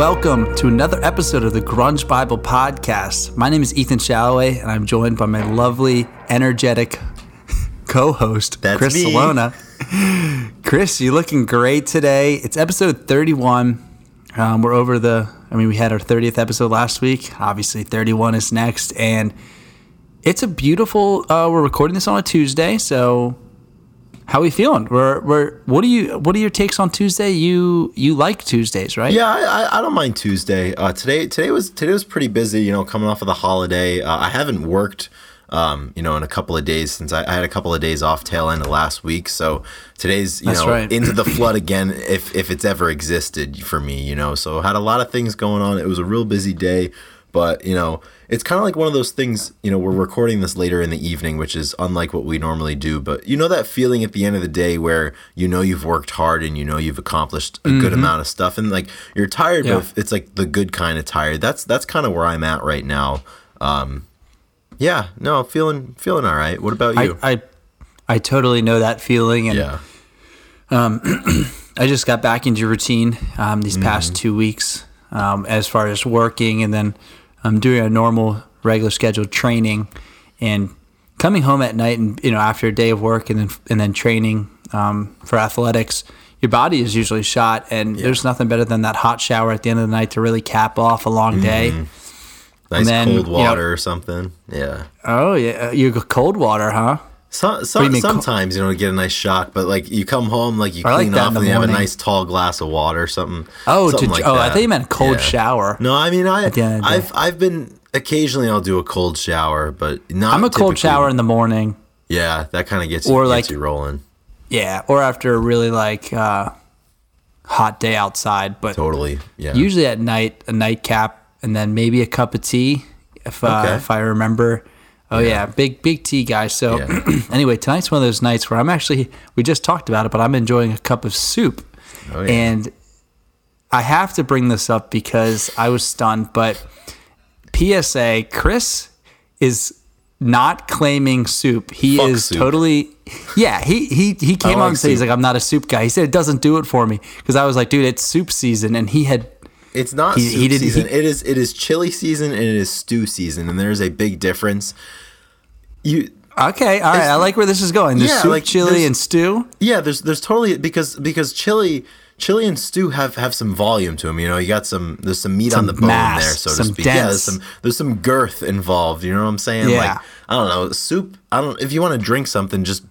Welcome to another episode of the Grunge Bible Podcast. My name is Ethan Shalloway, and I'm joined by my lovely, energetic co-host, Chris me. Salona. Chris, you're looking great today. It's episode 31. Um, we're over the. I mean, we had our 30th episode last week. Obviously, 31 is next, and it's a beautiful. Uh, we're recording this on a Tuesday, so how are we feeling? We're we're. What do you? What are your takes on Tuesday? You you like Tuesdays, right? Yeah, I, I, I don't mind Tuesday. Uh, today today was today was pretty busy. You know, coming off of the holiday. Uh, I haven't worked. Um, you know, in a couple of days since I, I had a couple of days off tail end of last week. So today's you That's know right. into the flood again, if if it's ever existed for me. You know, so had a lot of things going on. It was a real busy day. But you know, it's kind of like one of those things. You know, we're recording this later in the evening, which is unlike what we normally do. But you know that feeling at the end of the day where you know you've worked hard and you know you've accomplished a good amount of stuff, and like you're tired, Mm-hmm. Yeah. but it's like the good kind of tired. That's that's kind of where I'm at right now. Um, yeah, no, feeling feeling all right. What about you? I I totally know that feeling, and yeah, I just got back into routine um, these Mm-hmm. past two weeks um, as far as working, and then I'm doing a normal, regular scheduled training, and coming home at night, and you know after a day of work, and then and then training um, for athletics. Your body is usually shot, and there's nothing better than that hot shower at the end of the night to really cap off a long day. nice then, cold you know- water or something. Yeah. Oh yeah, you cold water, huh? So, so, you co- sometimes you know get a nice shock, but like you come home, like you I like clean that off and you have a nice tall glass of water or something. Oh, something to, like oh, I that. thought you meant cold Yeah. shower. No, I mean I the end of the I've I've been occasionally I'll do a cold shower, but not. I'm a cold shower in the morning. Yeah, that kind of gets you, Or gets like- you rolling. Yeah, or after a really like uh, hot day outside, but Totally. Yeah. usually at night a nightcap and then maybe a cup of tea if uh, Okay. if I remember. Oh yeah, big big tea guy. So Yeah. anyway, tonight's one of those nights where I'm actually we just talked about it, but I'm enjoying a cup of soup, Oh, yeah. and I have to bring this up because I was stunned. But PSA, Chris is not claiming soup. He Fuck is soup. totally. Yeah, he he he came like on and said he's like I'm not a soup guy. He said it doesn't do it for me because I was like, dude, it's soup season, and he had It's not He- soup he didn't- season. he- it is it is chili season and it is stew season, and there's a big difference. You Okay, all right. I like where this is going. There's Yeah, soup, like, chili, and stew. yeah, there's there's totally because because chili chili and stew have have some volume to them. You know, you got some there's some meat Some on the bone mass, there, so to speak. Yeah, there's some there's some girth involved. You know what I'm saying? Yeah. Like I don't know soup. I don't. If you want to drink something, just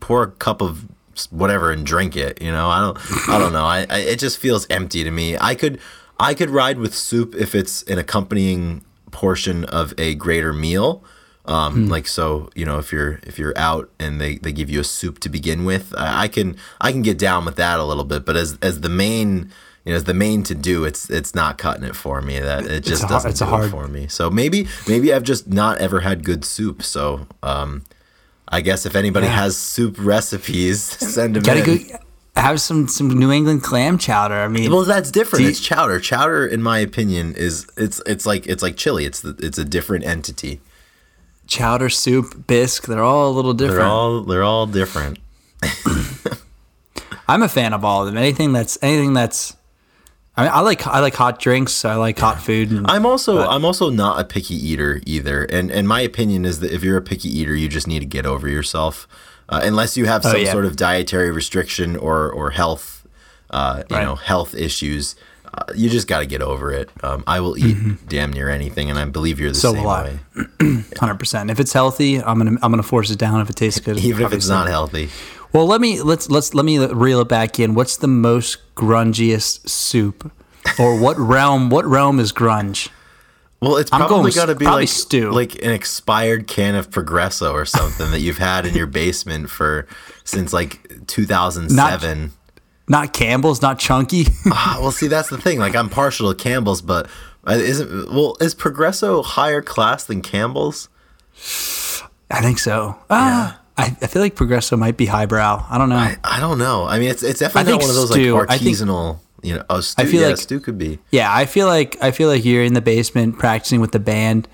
pour a cup of whatever and drink it. You know, I don't. I don't know. I, I it just feels empty to me. I could I could ride with soup if it's an accompanying portion of a greater meal. Um, Hmm. like so, you know, if you're if you're out and they, they give you a soup to begin with, I, I can I can get down with that a little bit. But as as the main you know, as the main to do, it's it's not cutting it for me. That it just har- doesn't it's a do hard- it for me. So maybe maybe I've just not ever had good soup. So um, I guess if anybody Yeah. has soup recipes, send them Gotta in. go have some some New England clam chowder. I mean, Well, that's different. You- it's chowder. Chowder, in my opinion, is it's it's like it's like chili. It's the, it's a different entity. chowder, soup, bisque. They're all a little different. They're all they're all different. I'm a fan of all of them. Anything that's anything that's. I mean, I like I like hot drinks. I like hot food. And, I'm also I'm also not a picky eater either, and and my opinion is that if you're a picky eater, you just need to get over yourself, uh, unless you have some Oh, yeah. sort of dietary restriction or or health, uh, you Right. know, health issues. Uh, you just got to get over it. Um, I will eat damn near anything, and I believe you're the Mm-hmm. So same way, Hundred percent. If it's healthy, I'm gonna I'm gonna force it down. If it tastes good, even if it's not healthy. Well, let me let's let's let me reel it back in. What's the most grungiest soup, or what realm? What realm is grunge? Well, it's I'm probably got to be like stew. like an expired can of Progresso or something that you've had in your basement for since like 2007. Not Campbell's, not Chunky. Ah, well, see, that's the thing. Like, I'm partial to Campbell's, but uh, isn't well is Progresso higher class than Campbell's? I think so. Ah, I, I feel like Progresso might be highbrow. I don't know. I, I don't know. I mean, it's it's definitely not one of those stew- like artisanal. You know, oh, stew, feel yeah, like- stew could be. yeah, I feel like I feel like you're in the basement practicing with the band,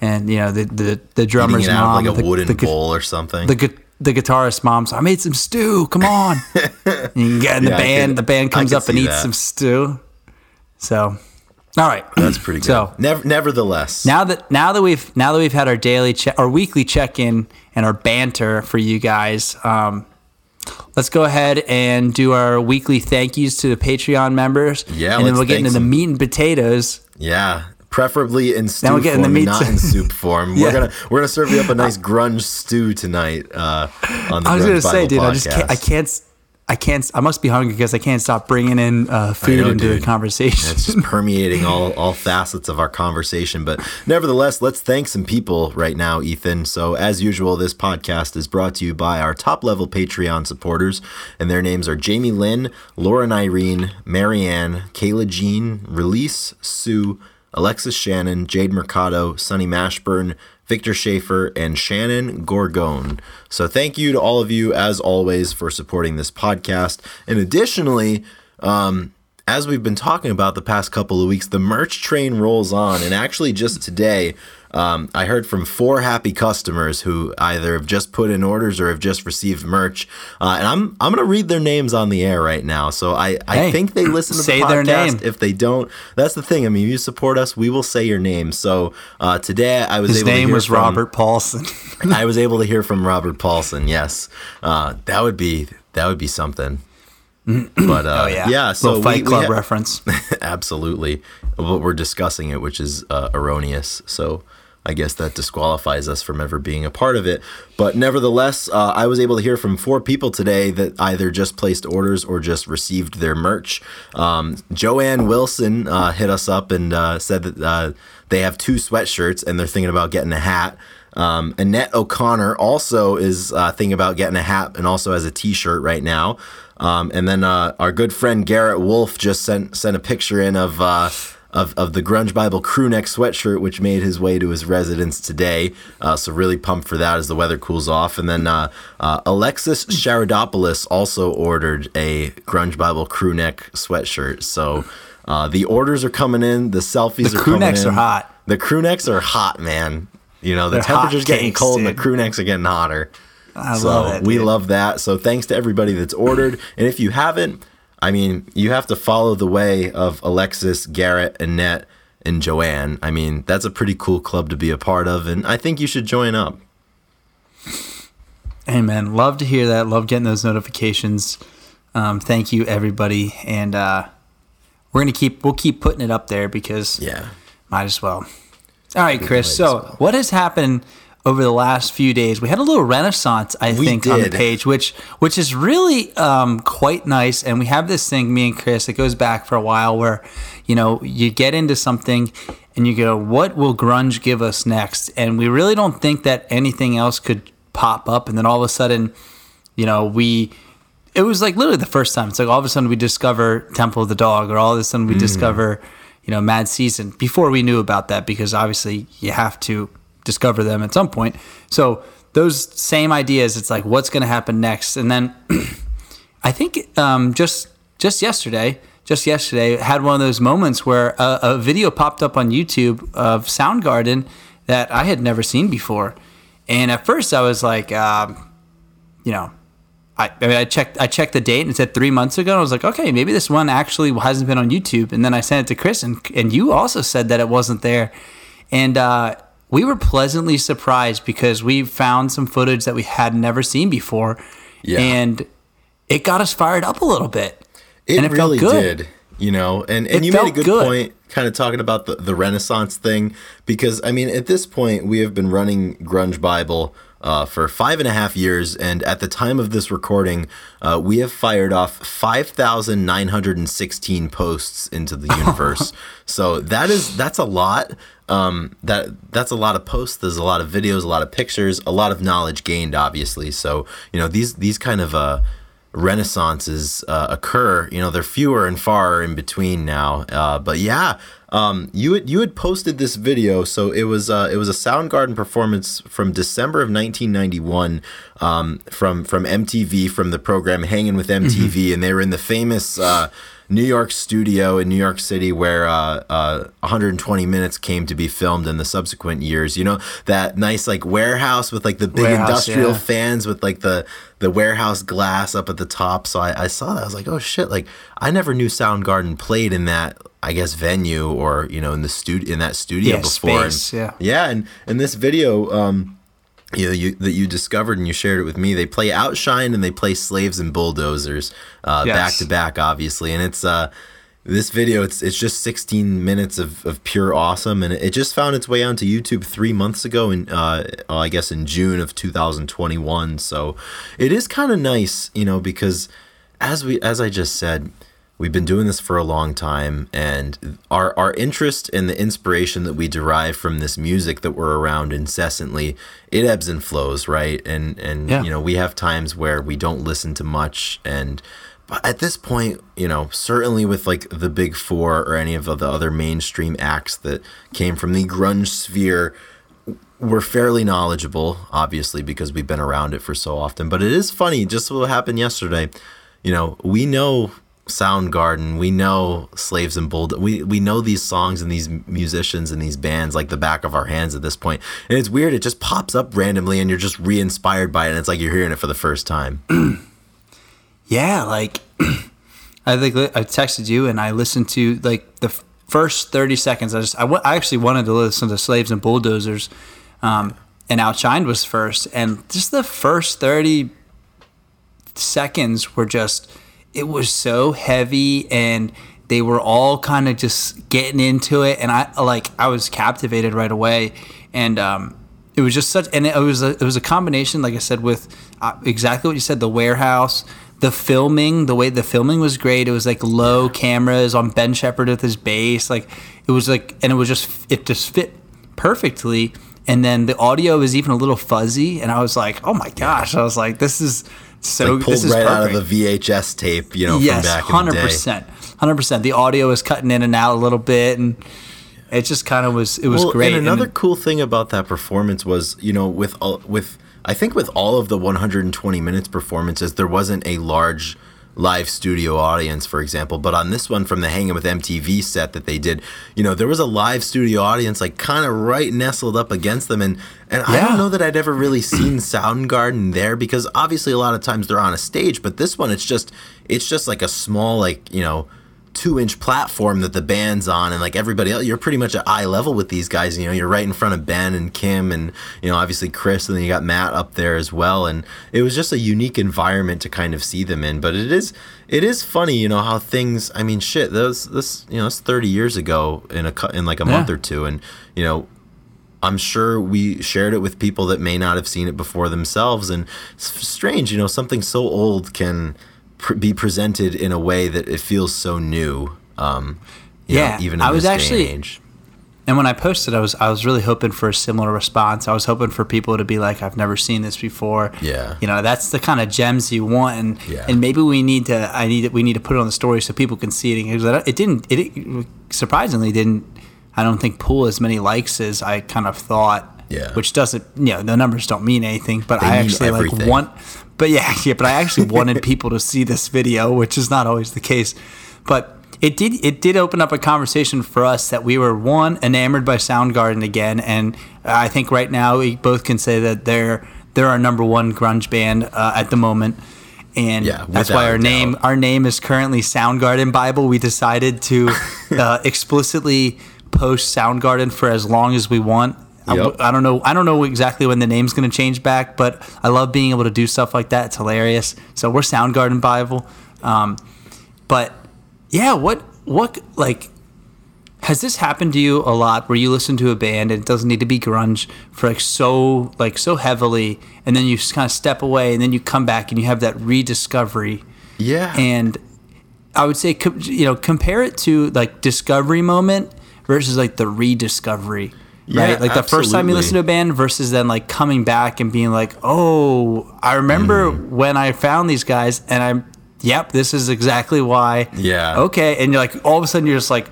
and you know the the, the drummer's out mom, like a the, wooden the, bowl or something. the the guitarist mom's. I made some stew. Come on, and, you get, in the Yeah, band could- the band comes up and eats that. some stew. So, all right, That's pretty good. So- Never, nevertheless, now that now that we've now that we've had our daily check our weekly check in and our banter for you guys, um, let's go ahead and do our weekly thank yous to the Patreon members. Yeah, and then we'll get into the meat and potatoes. yeah, preferably in stew we'll in form, the meat not in soup form. Yeah. We're gonna we're gonna serve you up a nice grunge stew tonight. Uh, on the I was Grunge gonna say, Bible dude, I just can't, I can't, I can't, I must be hungry because I can't stop bringing in uh, food know, into the dude. conversation. It's just permeating all, all facets of our conversation. But nevertheless, let's thank some people right now, Ethan. So, as usual, this podcast is brought to you by our top level Patreon supporters, and their names are Jamie Lynn, Lauren Irene, Marianne, Kayla Jean, Release, Sue, Alexis Shannon, Jade Mercado, Sunny Mashburn, Victor Schaefer, and Shannon Gorgone. So thank you to all of you, as always, for supporting this podcast. And additionally, um, as we've been talking about the past couple of weeks, the merch train rolls on. And actually, just today, um, I heard from four happy customers who either have just put in orders or have just received merch. Uh, and I'm I'm gonna read their names on the air right now. So I, I Hey, think they listen to say the podcast. their name. If they don't, that's the thing. I mean, if you support us, we will say your name. So uh, today, I was His able to name hear was from- Robert Paulson. I was able to hear from Robert Paulson. Yes, uh, that would be that would be something. But uh, oh yeah, yeah. So Little Fight we, we Club ha- reference. absolutely. But we're discussing it, which is uh, erroneous. So I guess that disqualifies us from ever being a part of it. But nevertheless, uh, I was able to hear from four people today that either just placed orders or just received their merch. Um, Joanne Wilson uh, hit us up and uh, said that uh, they have two sweatshirts and they're thinking about getting a hat. Um, Annette O'Connor also is uh, thinking about getting a hat and also has a T-shirt right now. Um, and then uh, our good friend Garrett Wolf just sent sent a picture in of of, of the Grunge Bible crew neck sweatshirt, which made his way to his residence today. Uh, so really pumped for that as the weather cools off. And then uh, uh, Alexis Sharadopoulos also ordered a Grunge Bible crew neck sweatshirt. So uh, the orders are coming in. The selfies The are crew coming necks in. are hot. The crew necks are hot, man. You know the They're temperature's getting cakes, cold, and the dude. crew necks are getting hotter. I so love it. we love that. So thanks to everybody that's ordered. And if you haven't, I mean, you have to follow the way of Alexis, Garrett, Annette, and Joanne. I mean, that's a pretty cool club to be a part of, and I think you should join up. Hey man, love to hear that. Love getting those notifications. Um, thank you everybody, and uh, we're gonna keep we'll keep putting it up there because Yeah. might as well. All right, Chris. So well. what has happened over the last few days? We had a little renaissance, I We think, on the page, which which is really um, quite nice. And we have this thing, me and Chris, it goes back for a while, where you know you get into something and you go, "What will grunge give us next?" And we really don't think that anything else could pop up, and then all of a sudden, you know, we. It was like literally the first time. It's like all of a sudden we discover Temple of the Dog, or all of a sudden Mm. we discover, you know, Mad Season. Before we knew about that, because obviously you have to discover them at some point. So those same ideas, it's like what's going to happen next, and then I think um, just just yesterday, just yesterday, had one of those moments where a, a video popped up on YouTube of Soundgarden that I had never seen before, and at first I was like, um, you know. I, I mean, I checked. I checked the date and it said three months ago. And I was like, okay, maybe this one actually hasn't been on YouTube. And then I sent it to Chris, and and you also said that it wasn't there. And uh, we were pleasantly surprised because we found some footage that we had never seen before, Yeah. and it got us fired up a little bit. It, And it felt really good. did. You know, and, and It you made a good, good. point kind of talking about the, the Renaissance thing because I mean at this point we have been running Grunge Bible uh, for five and a half years and at the time of this recording uh, we have fired off 5,916 posts into the universe. so that is that's a lot. Um, that that's a lot of posts. There's a lot of videos, a lot of pictures, a lot of knowledge gained, obviously. So you know these these kind of uh, renaissances uh, occur. You know, they're fewer and far in between now. Uh, but yeah, um, you had you had posted this video, so it was uh, it was a Soundgarden performance from December of 1991 um, from from MTV from the program Hanging with MTV, and they were in the famous. Uh, New York studio in New York City where uh, uh, 120 minutes came to be filmed in the subsequent years. You know that nice like warehouse with like the big Warehouse, industrial yeah. fans with like the the warehouse glass up at the top. So I, I saw that I was like, oh shit! Like I never knew Soundgarden played in that I guess venue or you know in the studio in that studio Yeah, before. space, and, yeah. yeah, and and this video, um, you know, you that you discovered and you shared it with me. They play Outshined and they play Slaves and Bulldozers uh, Yes. back to back, obviously, and it's uh. This video, it's it's just 16 minutes of, of pure awesome, and it, just found its way onto YouTube three months ago, in uh, I guess in June of 2021. So it is kind of nice, you know, because as we as I just said, we've been doing this for a long time and our our interest and the inspiration that we derive from this music that we're around incessantly it ebbs and flows right and and Yeah. you know we have times where we don't listen to much and but at this point you know certainly with like the big 4 or any of the other mainstream acts that came from the grunge sphere we're fairly knowledgeable, obviously, because we've been around it for so often. But it is funny, just what happened yesterday. You know, we know Soundgarden, we know Slaves and Bull. We we know these songs and these musicians and these bands like the back of our hands at this point. And it's weird; it just pops up randomly, and you're just re-inspired by it. And it's like you're hearing it for the first time. Yeah, like I think I texted you and I listened to like the first thirty seconds. I just I I actually wanted to listen to Slaves and Bulldozers, um, and Outshined was first, and just the first thirty seconds were just it was so heavy and they were all kind of just getting into it and i like i was captivated right away. And um it was just such and it was a, it was a combination like i said with uh, exactly what you said the warehouse the filming the way the filming was great. It was like low cameras on ben shepherd with his bass like it was like and it was just it just fit perfectly. And then the audio was even a little fuzzy and i was like oh my gosh. I was like this is so like pulled this is right perfect. out of the VHS tape, you know, yes from back in hundred the day. percent hundred percent the audio is cutting in and out a little bit and it just kind of was it was well, great And another then- cool thing about that performance was, you know, with all, with I think with all of the 120 minutes performances, there wasn't a large live studio audience, for example. But on this one from the Hanging with MTV set that they did, you know, there was a live studio audience like kind of right nestled up against them, and and I don't know that I'd ever really seen Soundgarden there because obviously a lot of times they're on a stage, but this one it's just it's just like a small like you know two inch platform that the band's on and like everybody else you're pretty much at eye level with these guys you know you're right in front of ben and kim and you know obviously chris and then you got matt up there as well and it was just a unique environment to kind of see them in but it is it is funny you know how things i mean shit those this you know it's 30 years ago in a in like a month or two and you know I'm sure we shared it with people that may not have seen it before themselves, and it's strange, you know, something so old can pr- be presented in a way that it feels so new. Um, you know, Yeah, even in I was this actually- and age. And when I posted, I was I was really hoping for a similar response. I was hoping for people to be like, "I've never seen this before." Yeah. you know, that's the kind of gems you want, and Yeah. and maybe we need to. I need we need to put it on the story so people can see it. Because it didn't. It surprisingly didn't. I don't think pull as many likes as I kind of thought. Yeah. Which doesn't. You know, the numbers don't mean anything. But They I actually like want. But yeah, yeah. But I actually wanted people to see this video, which is not always the case. But it did it did open up a conversation for us that we were one enamored by Soundgarden again, and I think right now we both can say that they're they're our number one grunge band uh, at the moment. And Yeah, that's why our name our name is currently Soundgarden Bible. We decided to uh, explicitly post Soundgarden for as long as we want. I- Yep. I, don't know. I don't know exactly when the name's going to change back, but I love being able to do stuff like that. It's hilarious. So we're Soundgarden Bible. Um, but yeah, what what like has this happened to you a lot where you listen to a band and it doesn't need to be grunge for like so like so heavily and then you just kind of step away and then you come back and you have that rediscovery Yeah. and I would say you know compare it to like discovery moment versus like the rediscovery Yeah, right like the first time you listen to a band versus then like coming back and being like oh I remember Mm. when I found these guys and I'm yep this is exactly why Yeah. okay and you're like all of a sudden you're just like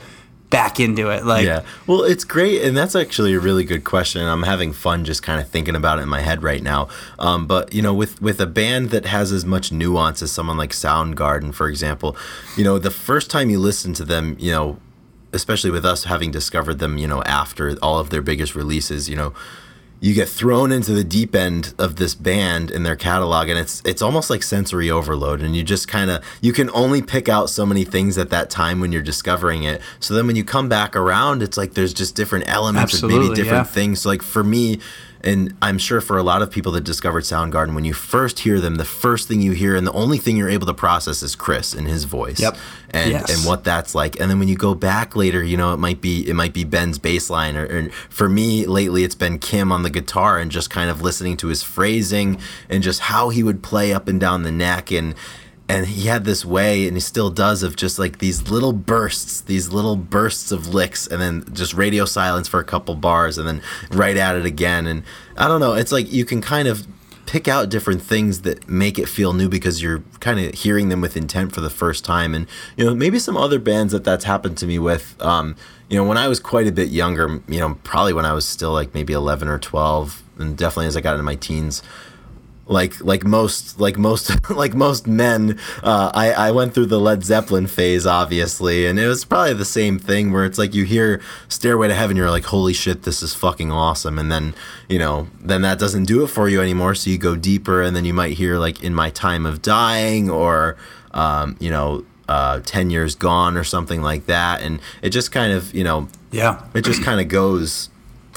back into it like yeah. Well, it's great, and that's actually a really good question. and I'm having fun just kind of thinking about it in my head right now. Um, but you know, with with a band that has as much nuance as someone like Soundgarden, for example, you know, the first time you listen to them, you know, especially with us having discovered them, you know, after all of their biggest releases, you know. you get thrown into the deep end of this band in their catalog and it's it's almost like sensory overload and you just kind of you can only pick out so many things at that time when you're discovering it so then when you come back around it's like there's just different elements Absolutely, of maybe different yeah. things so like for me and I'm sure for a lot of people that discovered Soundgarden, when you first hear them, the first thing you hear and the only thing you're able to process is Chris and his voice, Yep. and Yes. and what that's like. And then when you go back later, you know, it might be it might be Ben's bass line, or, or for me lately, it's been Kim on the guitar and just kind of listening to his phrasing and just how he would play up and down the neck and and he had this way and he still does of just like these little bursts these little bursts of licks and then just radio silence for a couple bars and then right at it again and i don't know it's like you can kind of pick out different things that make it feel new because you're kind of hearing them with intent for the first time and you know maybe some other bands that that's happened to me with um, you know when i was quite a bit younger you know probably when i was still like maybe 11 or 12 and definitely as i got into my teens like like most like most like most men uh, I, I went through the led zeppelin phase obviously and it was probably the same thing where it's like you hear stairway to heaven you're like holy shit this is fucking awesome and then you know then that doesn't do it for you anymore so you go deeper and then you might hear like in my time of dying or um, you know uh, 10 years gone or something like that and it just kind of you know Yeah. it just kind of goes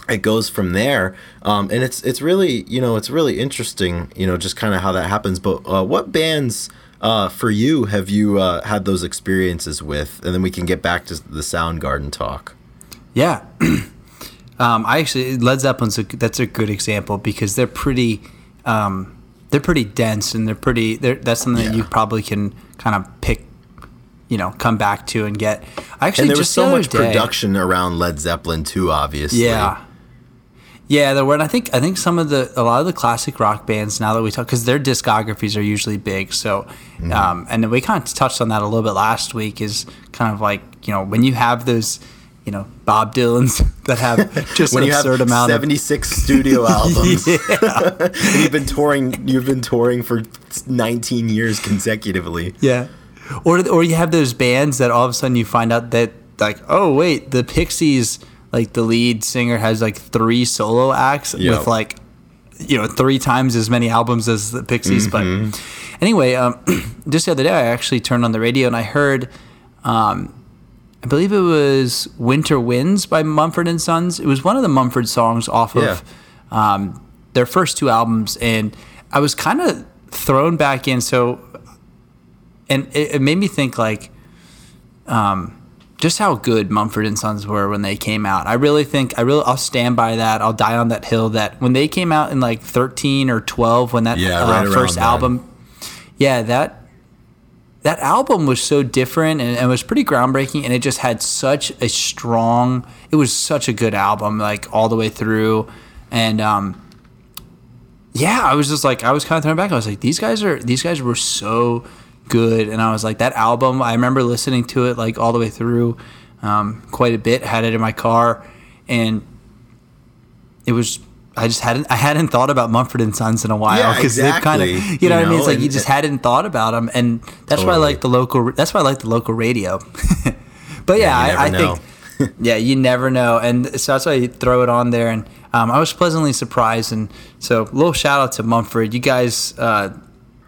it goes from there um, and it's it's really you know it's really interesting you know just kind of how that happens but uh, what bands uh, for you have you uh, had those experiences with and then we can get back to the soundgarden talk Yeah. um, I actually Led Zeppelin's a, that's a good example because they're pretty um, they're pretty dense and they're pretty they're, that's something that you probably can kind of pick you know come back to and get. I actually and there was just so much day- production around led zeppelin too obviously Yeah. Yeah, there were. And I think I think some of the a lot of the classic rock bands now that we talk because their discographies are usually big. So, Mm-hmm. um, and we kind of touched on that a little bit last week. Is kind of like you know when you have those, you know, Bob Dylan's that have just when an absurd amount of 76 studio albums and you've been touring you've been touring for 19 years consecutively Yeah. Or or you have those bands that all of a sudden you find out that like oh wait the Pixies like the lead singer has like three solo acts Yeah. with like you know three times as many albums as the Pixies. Mm-hmm. But anyway, um, just the other day I actually turned on the radio and I heard. Um, I believe it was "Winter Winds" by Mumford and Sons. It was one of the Mumford songs off Yeah. of um, their first two albums, and I was kind of thrown back in. So and it, it made me think like um, just how good Mumford and Sons were when they came out. I really think I really I'll stand by that. I'll die on that hill. That when they came out in like thirteen or twelve, when that Yeah, uh, right first album, yeah, that that album was so different and, and was pretty groundbreaking, and it just had such a strong. It was such a good album, like all the way through, and um, yeah, I was just like, I was kind of thrown back. I was like, these guys are, these guys were so good, and I was like, that album. I remember listening to it like all the way through, um, quite a bit. Had it in my car, and it was. I just hadn't. I hadn't thought about Mumford and Sons in a while Yeah, they've kind of, you know, You what I mean. It's know, like you just hadn't thought about them, and that's why I like the local. That's why I like the local radio. but yeah, never I, I think yeah, you never know, and so that's why you throw it on there. And um, I was pleasantly surprised, and so little shout out to Mumford. You guys, uh,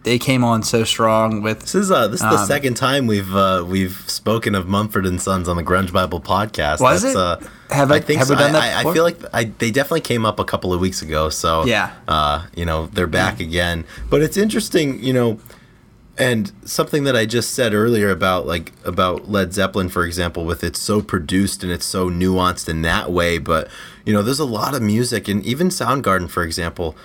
they came on so strong with. This is uh, this is the Um, second time we've uh, we've spoken of Mumford and Sons on the Grunge Bible podcast. Was it? Uh, Have I- have we done that I, I, feel like I, they definitely came up a couple of weeks ago. So Yeah. uh, you know they're back again. But it's interesting, you know, and something that I just said earlier about like about Led Zeppelin, for example, with it's so produced and it's so nuanced in that way. But you know, there's a lot of music, and even Soundgarden, for example,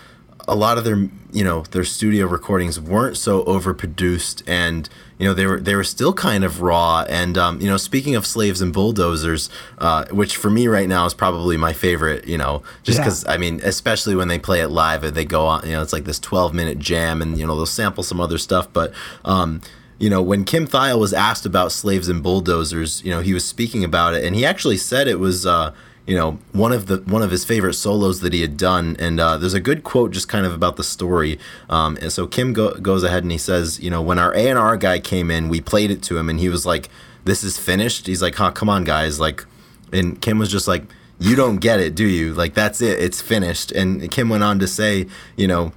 a lot of their you know their studio recordings weren't so overproduced, and you know they were they were still kind of raw. And um, you know, speaking of slaves and bulldozers, uh, which for me right now is probably my favorite. You know, just Yeah. because I mean, especially when they play it live, and they go on. You know, it's like this 12 minute jam, and you know they'll sample some other stuff, but. Um, you know, when Kim Thayil was asked about slaves and bulldozers, you know, he was speaking about it, and he actually said it was, uh, you know, one of the one of his favorite solos that he had done. And uh, there's a good quote just kind of about the story. Um, and so Kim go- goes ahead and he says, you know, when our A and R guy came in, we played it to him, and he was like, "This is finished." He's like, "Huh, come on, guys!" Like, and Kim was just like, you don't get it, do you? Like that's it. It's finished. And Kim went on to say, you know,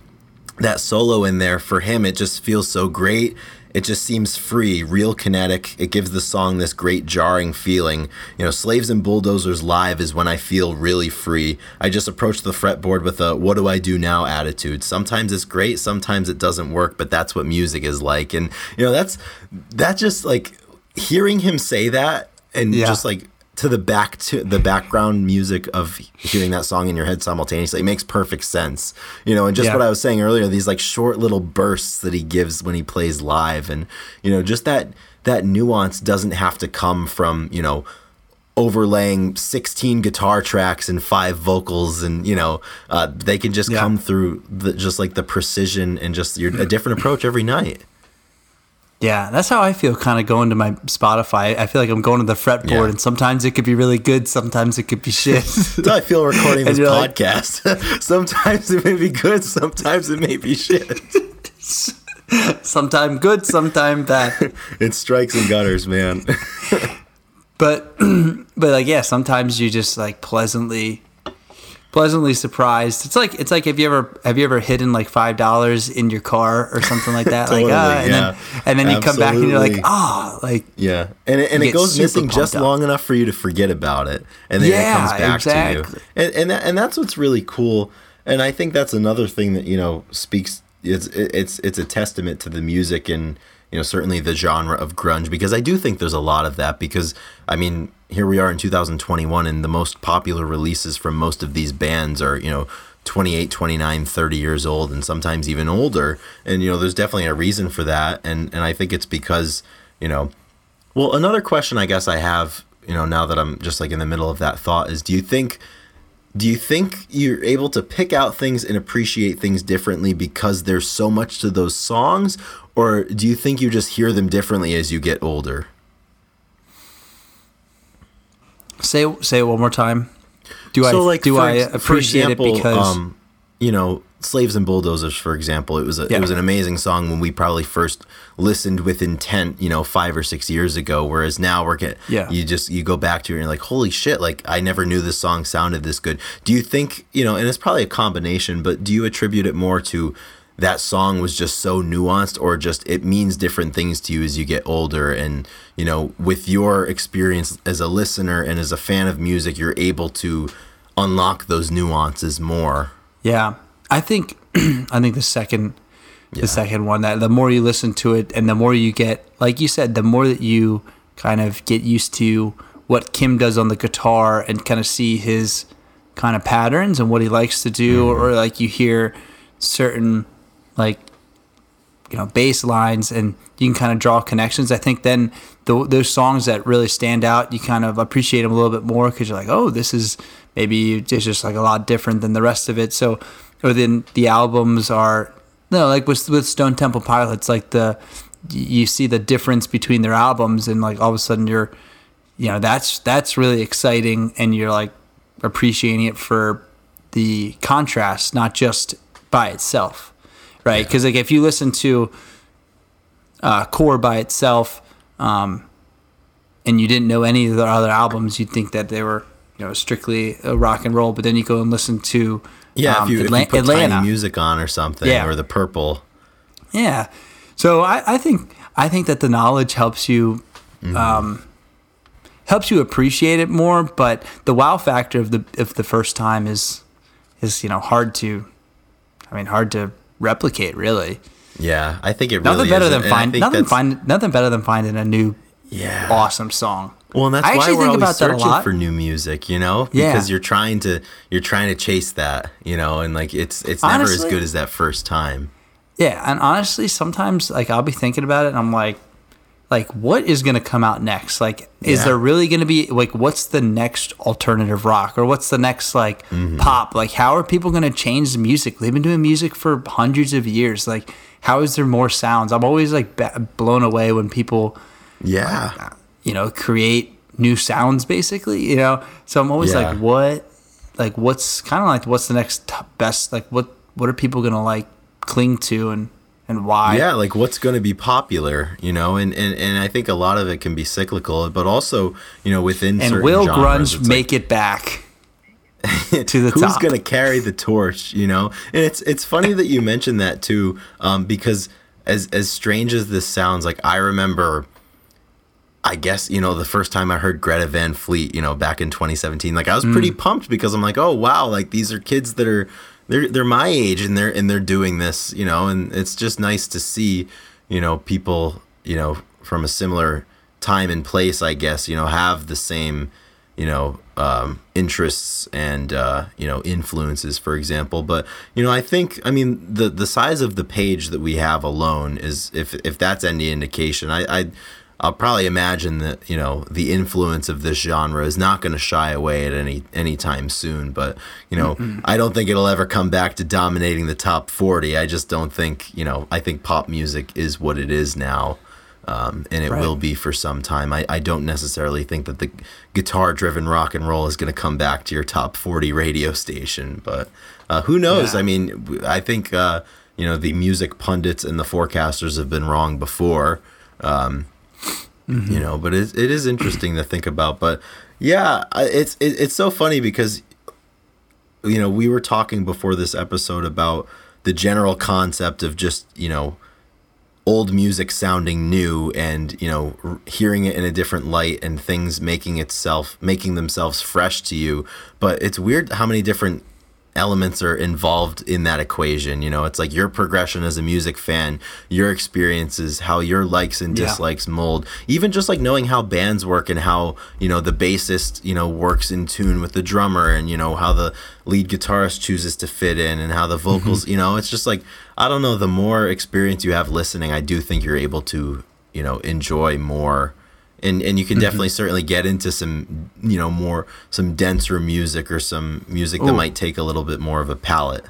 that solo in there for him, it just feels so great. It just seems free, real kinetic. It gives the song this great jarring feeling. You know, Slaves and Bulldozers live is when I feel really free. I just approach the fretboard with a what do I do now attitude. Sometimes it's great, sometimes it doesn't work, but that's what music is like. And you know, that's that just like hearing him say that and Yeah. just like to the back to the background music of hearing that song in your head simultaneously it makes perfect sense you know and just Yeah. what i was saying earlier these like short little bursts that he gives when he plays live and you know just that that nuance doesn't have to come from you know overlaying 16 guitar tracks and five vocals and you know uh, they can just Yeah. come through the, just like the precision and just your, a different approach every night Yeah, that's how I feel kind of going to my Spotify. I feel like I'm going to the fretboard, Yeah. and sometimes it could be really good, sometimes it could be shit. That's how I feel recording this you're like- podcast. sometimes it may be good, sometimes it may be shit. sometime good, sometime bad. It strikes and gutters, man. But but like yeah, sometimes you just like pleasantly pleasantly surprised. It's like it's like have you ever have you ever hidden like five dollars in your car or something like that? Totally, like ah, and yeah. then and then you come back and you're like Absolutely. ah, like yeah, and it, and it goes missing just up. long enough for you to forget about it, and then Yeah, it comes back to exactly. you. And and that, and that's what's really cool. And I think that's another thing that you know speaks. It's it's it's a testament to the music and you know certainly the genre of grunge because I do think there's a lot of that because I mean here we are in 2021 and the most popular releases from most of these bands are you know 28 29 30 years old and sometimes even older. And you know there's definitely a reason for that and and I think it's because you know well another question I guess I have you know now that I'm just like in the middle of that thought is do you think do you think you're able to pick out things and appreciate things differently because there's so much to those songs or do you think you just hear them differently as you get older say say it one more time. Do I like, do I appreciate example, it because um, you know slaves and bulldozers for example it was a, Yeah. it was an amazing song when we probably first listened with intent you know five or six years ago whereas now we're get Yeah. you just you go back to it and you're like holy shit like i never knew this song sounded this good do you think you know and it's probably a combination but do you attribute it more to that song was just so nuanced or just it means different things to you as you get older. And you know with your experience as a listener and as a fan of music you're able to unlock those nuances more. Yeah, I think I think the second the second one that the more you listen to it and the more you get like you said the more that you kind of get used to what Kim does on the guitar and kind of see his kind of patterns and what he likes to do mm-hmm. or like you hear certain like you know bass lines and you can kind of draw connections. I think then the, those songs that really stand out you kind of appreciate them a little bit more because you're like oh this is maybe it's just like a lot different than the rest of it. So or then the albums are no like with, with stone temple pilots like the you see the difference between their albums and like all of a sudden you're you know that's that's really exciting and you're like appreciating it for the contrast not just by itself right? Because like if you listen to uh, core by itself um, and you didn't know any of their other albums you'd think that they were you know strictly rock and roll but then you go and listen to yeah um, if, you, if you put atlanta. tiny music on or something Yeah. or the purple. Yeah. So I, I think I think that the knowledge helps you um, helps you appreciate it more, but the wow factor of the of the first time is is you know hard to I mean hard to replicate really. yeah i think it Nothing really better is. than find nothing find nothing better than finding a new yeah awesome song. Well, and that's I why actually we're think always about searching for new music, you know, Yeah. because you're trying to you're trying to chase that, you know, and like it's it's never as good as that first time. Yeah, and honestly, sometimes like I'll be thinking about it, and I'm like, like what is going to come out next? Like, is Yeah. there really going to be like what's the next alternative rock or what's the next like Mm-hmm. pop? Like, how are people going to change the music? They've been doing music for hundreds of years. Like, how is there more sounds? I'm always like blown away when people Yeah, you know create new sounds, basically. You know, so I'm always Yeah. like, what? Like, what's kind of like what's the next best? Like, what what are people going to like cling to and and why? yeah, like what's going to be popular, you know, and, and and I think a lot of it can be cyclical, but also you know within And certain will genres, grunge it's like- make it back? to the who's top. to carry the torch you know and it's it's funny that you mentioned that too um, because as as strange as this sounds like i remember I guess you know the first time I heard Greta Van Fleet, you know, back in 2017, like I was pretty pumped because I'm like, oh wow, like these are kids that are they're they're my age and they're and they're doing this, you know, and it's just nice to see, you know, people, you know, from a similar time and place, I guess, you know, have the same, you know, um, interests and uh, you know influences, for example. But you know, I think, I mean, the the size of the page that we have alone is, if if that's any indication, I. I I'll probably imagine that you know the influence of this genre is not going to shy away at any any time soon. But you know, mm I don't think it'll ever come back to dominating the top forty. I just don't think you know. I think pop music is what it is now, um, and it right. will be for some time. I, I don't necessarily think that the guitar driven rock and roll is going to come back to your top forty radio station. But uh, who knows? Yeah. I mean, I think uh, you know the music pundits and the forecasters have been wrong before. Um, mm-hmm. you know. But it, it is interesting to think about. But yeah, it's it, it's so funny because you know we were talking before this episode about the general concept of just you know old music sounding new and you know hearing it in a different light and things making itself making themselves fresh to you but it's weird how many different elements are involved in that equation. You know, it's like your progression as a music fan, your experiences, how your likes and dislikes yeah. mold, even just like knowing how bands work and how, you know, the bassist, you know, works in tune with the drummer and, you know, how the lead guitarist chooses to fit in and how the vocals, mm-hmm. you know, it's just like, I don't know, the more experience you have listening, I do think you're able to, you know, enjoy more and and you can mm-hmm. definitely certainly get into some you know more some denser music or some music Ooh. that might take a little bit more of a palette.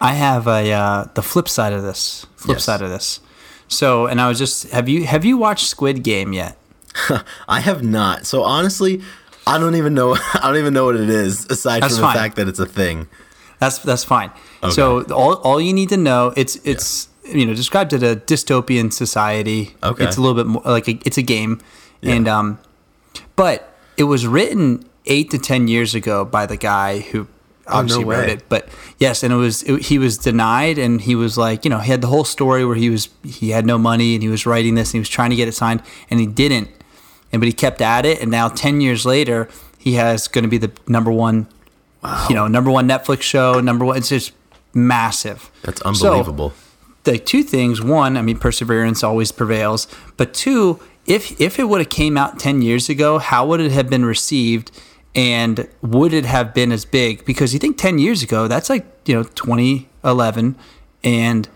I have a uh, the flip side of this. Flip yes. side of this. So, and I was just have you have you watched Squid Game yet? I have not. So honestly, I don't even know. I don't even know what it is aside that's from fine. the fact that it's a thing. That's that's fine. Okay. So all all you need to know it's it's yeah. you know described as a dystopian society. Okay. It's a little bit more like a, it's a game yeah. And um, but it was written eight to ten years ago by the guy who obviously oh, no wrote it. But yes, and it was it, he was denied, and he was like, you know, he had the whole story where he was he had no money, and he was writing this, and he was trying to get it signed, and he didn't. And but he kept at it, and now ten years later, he has going to be the number one, wow. you know, number one Netflix show, number one. It's just massive. That's unbelievable. So, the two things: one, I mean, perseverance always prevails, but two, if if it would have came out 10 years ago how would it have been received and would it have been as big because you think 10 years ago that's like you know 2011 and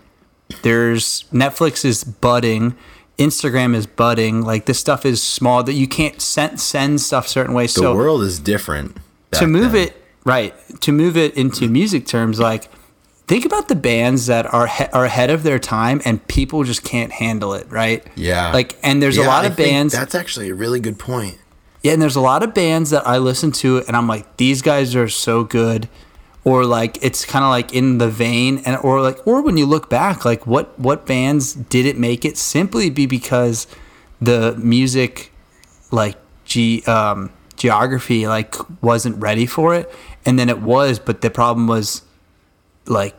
there's netflix is budding instagram is budding like this stuff is small that you can't send, send stuff certain ways so the so world is different to move then. it right to move it into music terms like think about the bands that are he- are ahead of their time and people just can't handle it, right? Yeah. Like and there's yeah, a lot I of bands That's actually a really good point. Yeah, and there's a lot of bands that I listen to and I'm like these guys are so good or like it's kind of like in the vein and or like or when you look back like what what bands did it make it simply be because the music like ge- um, geography like wasn't ready for it and then it was but the problem was like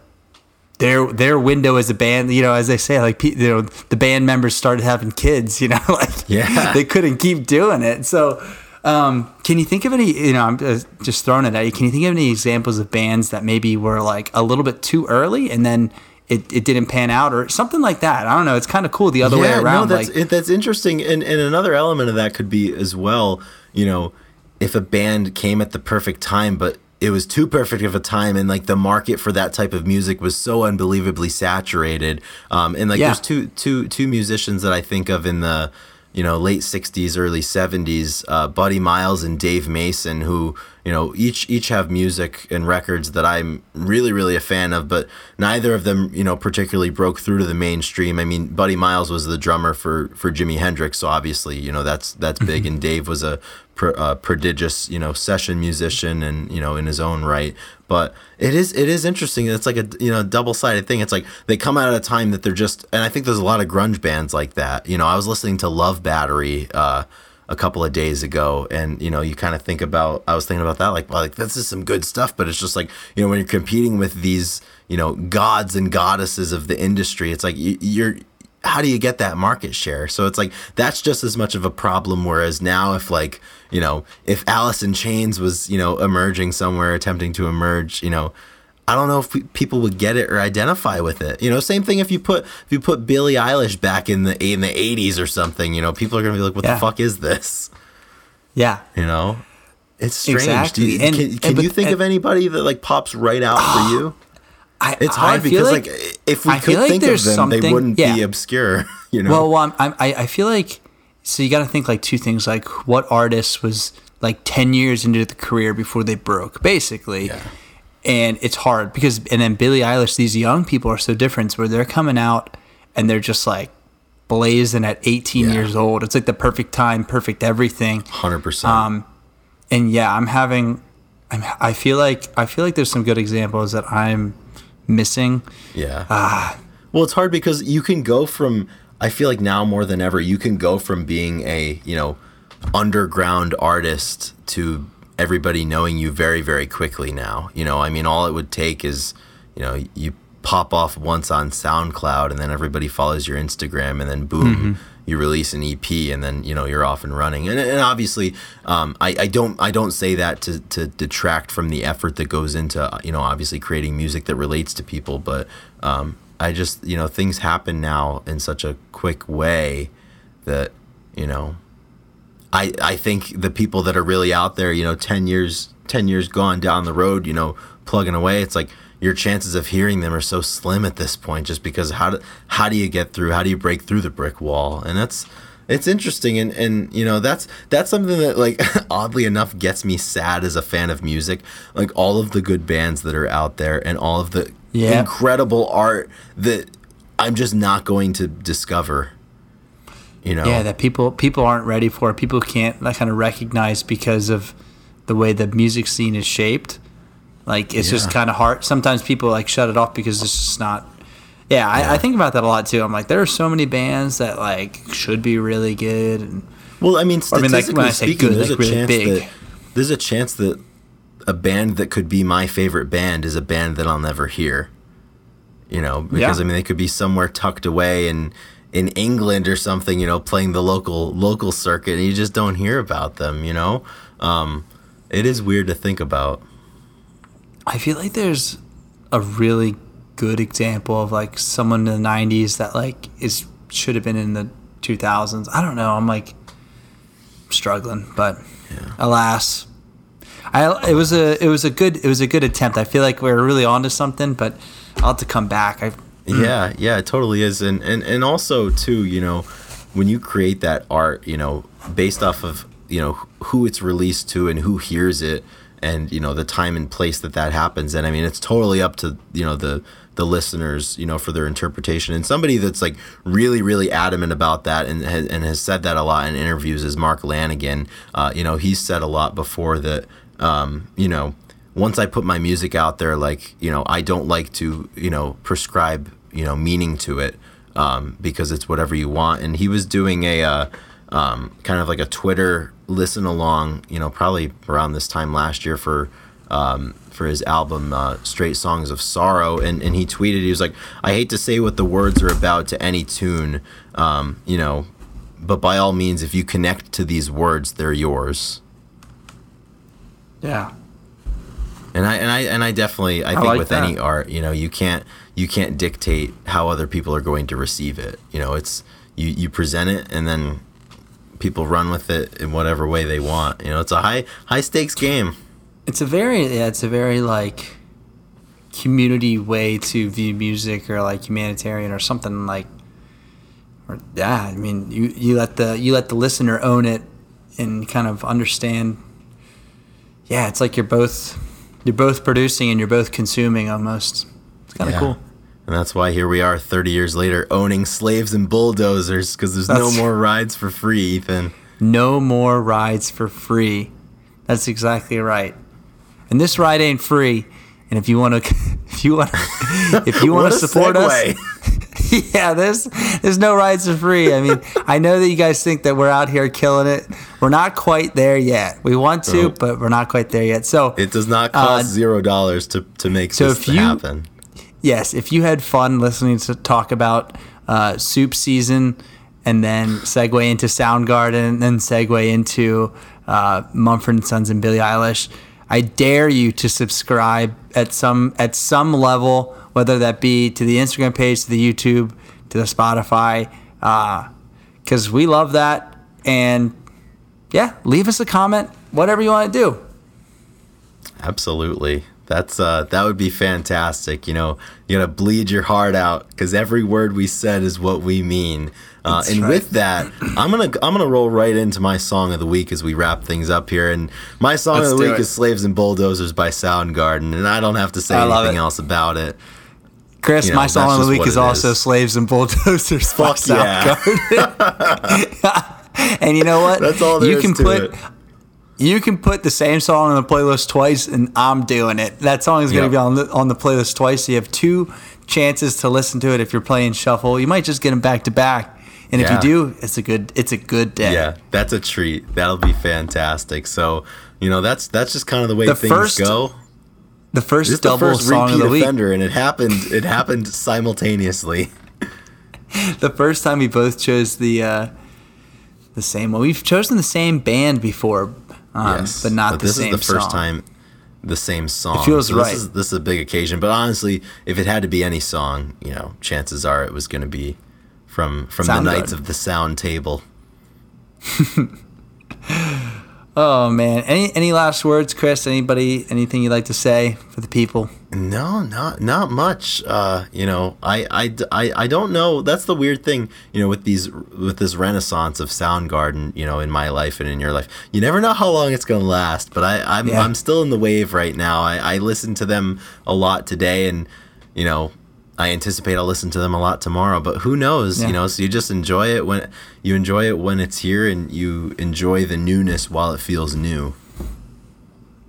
their their window as a band, you know, as they say, like you know, the band members started having kids, you know, like yeah, they couldn't keep doing it. So, um, can you think of any? You know, I'm just throwing it at you. Can you think of any examples of bands that maybe were like a little bit too early and then it, it didn't pan out or something like that? I don't know. It's kind of cool the other yeah, way around. No, that's like, it, that's interesting. And and another element of that could be as well. You know, if a band came at the perfect time, but it was too perfect of a time and like the market for that type of music was so unbelievably saturated um, and like yeah. there's two two two musicians that i think of in the you know late 60s early 70s uh, buddy miles and dave mason who you know each each have music and records that i'm really really a fan of but neither of them you know particularly broke through to the mainstream i mean buddy miles was the drummer for for jimi hendrix so obviously you know that's that's big mm-hmm. and dave was a uh, prodigious, you know, session musician and you know in his own right. But it is it is interesting. It's like a you know double sided thing. It's like they come out at a time that they're just, and I think there's a lot of grunge bands like that. You know, I was listening to Love Battery. Uh, a couple of days ago and you know you kind of think about i was thinking about that like like this is some good stuff but it's just like you know when you're competing with these you know gods and goddesses of the industry it's like you, you're how do you get that market share? So it's like that's just as much of a problem whereas now if like you know if alice in chains was you know emerging somewhere attempting to emerge you know I don't know if people would get it or identify with it. You know, same thing if you put if you put Billie Eilish back in the in the eighties or something. You know, people are gonna be like, "What yeah. the fuck is this?" Yeah, you know, it's strange. Exactly. You, and, can, can and, you think and, of anybody that like pops right out for ah, you? I, it's hard because like, like, if we I could like think of them, they wouldn't yeah. be obscure. You know. Well, well I'm, I I feel like so you got to think like two things. Like what artist was like ten years into the career before they broke, basically. Yeah and it's hard because and then Billie Eilish, these young people are so different where they're coming out and they're just like blazing at 18 yeah. years old. It's like the perfect time, perfect everything. 100%. Um, and yeah, I'm having, I'm, I feel like, I feel like there's some good examples that I'm missing. Yeah. Ah. Well, it's hard because you can go from, I feel like now more than ever, you can go from being a, you know, underground artist to everybody knowing you very very quickly now you know i mean all it would take is you know you pop off once on soundcloud and then everybody follows your instagram and then boom mm-hmm. you release an ep and then you know you're off and running and, and obviously um, I, I don't i don't say that to, to detract from the effort that goes into you know obviously creating music that relates to people but um, i just you know things happen now in such a quick way that you know I, I think the people that are really out there, you know, 10 years, 10 years gone down the road, you know, plugging away, it's like your chances of hearing them are so slim at this point just because how do, how do you get through? How do you break through the brick wall? And that's, it's interesting and, and you know that's that's something that like oddly enough gets me sad as a fan of music like all of the good bands that are out there and all of the yeah. incredible art that i'm just not going to discover you know yeah that people people aren't ready for people can't like kind of recognize because of the way the music scene is shaped like it's yeah. just kind of hard sometimes people like shut it off because it's just not yeah, yeah. I, I, think about that a lot too i'm like there are so many bands that like should be really good and well i mean statistically I mean, like, when I say speaking good, there's like, a really chance big. that there's a chance that a band that could be my favorite band is a band that i'll never hear you know because yeah. i mean they could be somewhere tucked away and in England or something, you know, playing the local local circuit, and you just don't hear about them. You know, um, it is weird to think about. I feel like there's a really good example of like someone in the '90s that like is should have been in the 2000s. I don't know. I'm like struggling, but yeah. alas, I it was a it was a good it was a good attempt. I feel like we are really onto something, but I'll have to come back. I. Yeah, yeah, it totally is, and and and also too, you know, when you create that art, you know, based off of you know who it's released to and who hears it, and you know the time and place that that happens, and I mean it's totally up to you know the the listeners, you know, for their interpretation. And somebody that's like really, really adamant about that and has, and has said that a lot in interviews is Mark Lanegan. Uh, you know, he's said a lot before that, um, you know, once I put my music out there, like you know, I don't like to you know prescribe you know meaning to it um, because it's whatever you want. And he was doing a uh, um, kind of like a Twitter listen along, you know, probably around this time last year for um, for his album uh, Straight Songs of Sorrow, and and he tweeted he was like, I hate to say what the words are about to any tune, um, you know, but by all means, if you connect to these words, they're yours. Yeah, and I and I and I definitely I, I think like with that. any art, you know, you can't you can't dictate how other people are going to receive it. You know, it's you you present it and then people run with it in whatever way they want. You know, it's a high high stakes game. It's a very yeah, it's a very like community way to view music or like humanitarian or something like or yeah, I mean, you you let the you let the listener own it and kind of understand yeah, it's like you're both you're both producing and you're both consuming almost. It's kind of yeah. cool. And that's why here we are 30 years later owning slaves and bulldozers because there's that's, no more rides for free, Ethan. No more rides for free. That's exactly right. And this ride ain't free. And if you want to, if you want, if you want to support us, yeah, there's there's no rides for free. I mean, I know that you guys think that we're out here killing it. We're not quite there yet. We want to, but we're not quite there yet. So It does not cost Uh, zero dollars to to make so this if you- happen. yes, if you had fun listening to talk about uh, soup season, and then segue into Soundgarden, and then segue into uh, Mumford and Sons and Billie Eilish, I dare you to subscribe at some at some level, whether that be to the Instagram page, to the YouTube, to the Spotify, because we love that. And yeah, leave us a comment, whatever you want to do. Absolutely. That's uh that would be fantastic. You know, you gotta bleed your heart out because every word we said is what we mean. Uh, That's and right. with that, I'm gonna I'm gonna roll right into my song of the week as we wrap things up here. And my song Let's of the week it. is "Slaves and Bulldozers" by Soundgarden, and I don't have to say I anything else about it. Chris, You my song of the week is also is. Slaves and Bulldozers by Fuck yeah. Soundgarden. and you know what? That's all there you can put it. you can put the same song on the playlist twice, and I'm doing it. That song is going to Yep. be on the on the playlist twice. So you have two chances to listen to it if you're playing shuffle. You might just get them back to back, and if Yeah. you do, it's a good it's a good day. Yeah, that's a treat. That'll be fantastic. So, you know, that's that's just kind of the way The things first go. The first This is the double first song of repeat the week. offender, and it happened. It happened simultaneously. The first time we both chose the uh, the same one. We've chosen the same band before, um, yes, but not the this same This is the first song. time the same song. It feels So right. This is, this is a big occasion, but honestly, if it had to be any song, you know, chances are it was going to be from from the Soundgarden. Knights of the Sound Table. Oh man! Any any last words, Chris? Anybody? Anything you'd like to say for the people? No, not not much. Uh, you know, I, I, I, I don't know. That's the weird thing, you know, with these with this renaissance of Soundgarden, you know, in my life and in your life. You never know how long it's gonna last. But I, I'm Yeah. I'm still in the wave right now. I, I listen to them a lot today, and you know, I anticipate I'll listen to them a lot tomorrow. But who knows? Yeah. You know, so you just enjoy it when you enjoy it when it's here, and you enjoy the newness while it feels new.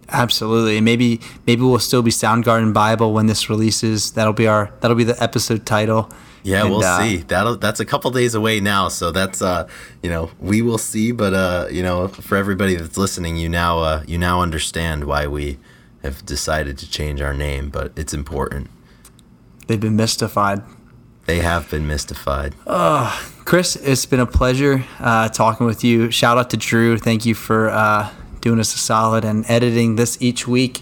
Absolutely. And maybe maybe we'll still be Soundgarden Bible when this releases. That'll be our that'll be the episode title. Yeah, And, we'll uh, see. That'll that's a couple days away now, so that's uh, you know, we will see. But uh, you know, for everybody that's listening, you now uh, you now understand why we have decided to change our name. But it's important. They've been mystified. They have been mystified. Chris, it's been a pleasure uh, talking with you. Shout out to Drew. Thank you for uh, doing us a solid and editing this each week.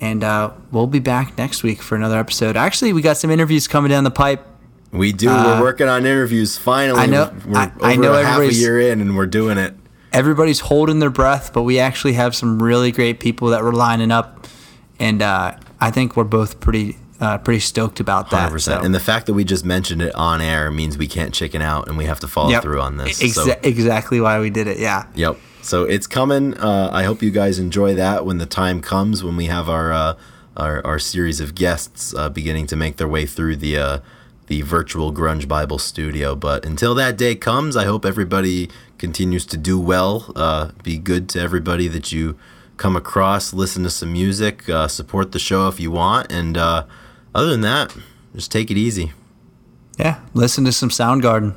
And uh, we'll be back next week for another episode. Actually, we got some interviews coming down the pipe. We do. Uh, we're working on interviews. Finally, I know- We're, I- we're I over know half a everybody's- year in, and we're doing it. Everybody's holding their breath, but we actually have some really great people that we're lining up. And uh, I think we're both pretty uh, pretty stoked about that. Hundred percent. so- And the fact that we just mentioned it on air means we can't chicken out, and we have to follow Yep. through on this. Exa- so Exactly why we did it. Yeah. Yep. So it's coming. Uh, I hope you guys enjoy that when the time comes when we have our uh, our, our series of guests uh, beginning to make their way through the uh, the virtual Grunge Bible studio. But until that day comes, I hope everybody continues to do well. Uh, be good to everybody that you come across. Listen to some music. Uh, support the show if you want. And uh, other than that, just take it easy. Yeah. Listen to some Soundgarden.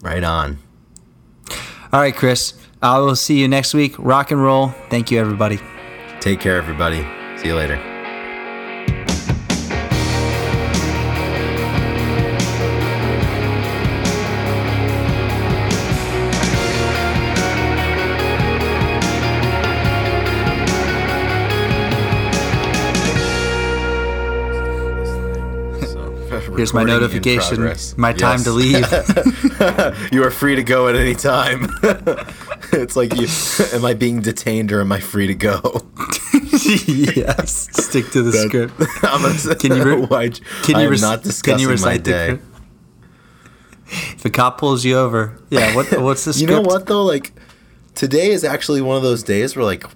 Right on. All right, Chris. I will see you next week. Rock and roll. Thank you, everybody. Take care, everybody. See you later. Here's my notification. My time to leave. you are free to go at any time. it's like you am I being detained or am I free to go? yes. Stick to the script. I'm gonna, Can you re- why, Can you rec- not discussing can you my recite the day. script? If a cop pulls you over, yeah. What what's the script? You script? know what though? Like today is actually one of those days where like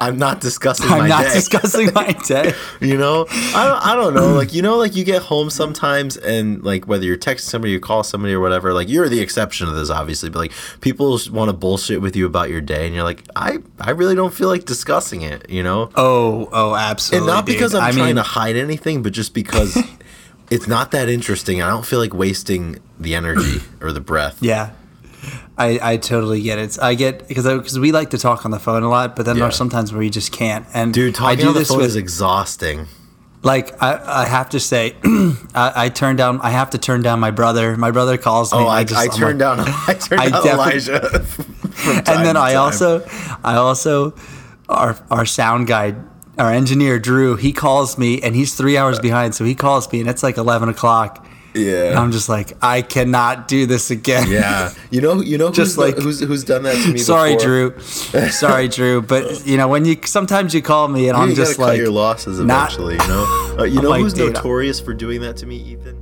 I'm not discussing my I'm not day. discussing my day. You know, I don't, I don't know. Like, you know, like you get home sometimes and like whether you're texting somebody, you call somebody or whatever, like you're the exception of this, obviously, but like people want to bullshit with you about your day and you're like, I, I really don't feel like discussing it, you know? Oh, oh, absolutely. and not because. I'm I trying mean, to hide anything, but just because it's not that interesting. I don't feel like wasting the energy or the breath. Yeah. I, I totally get it. I get because because we like to talk on the phone a lot, but then Yeah. there's sometimes where you just can't. And Dude, I talking do on the this phone with is exhausting. like I, I have to say I, I turn down I have to turn down my brother. My brother calls me. Oh, I, and just- I turned like- down I turned I down Elijah. and then I also I also our our sound guy our engineer Drew he calls me and he's three hours behind so he calls me and it's like eleven o'clock and. I'm just like I cannot do this again. Yeah, you know, you know, Just who's, like- who's who's done that to me. Sorry, before? Drew. Sorry, Drew. But you know, when you sometimes you call me and You I'm just like your losses not- eventually. You know, uh, you I'm know like, who's notorious for doing that to me, Ethan?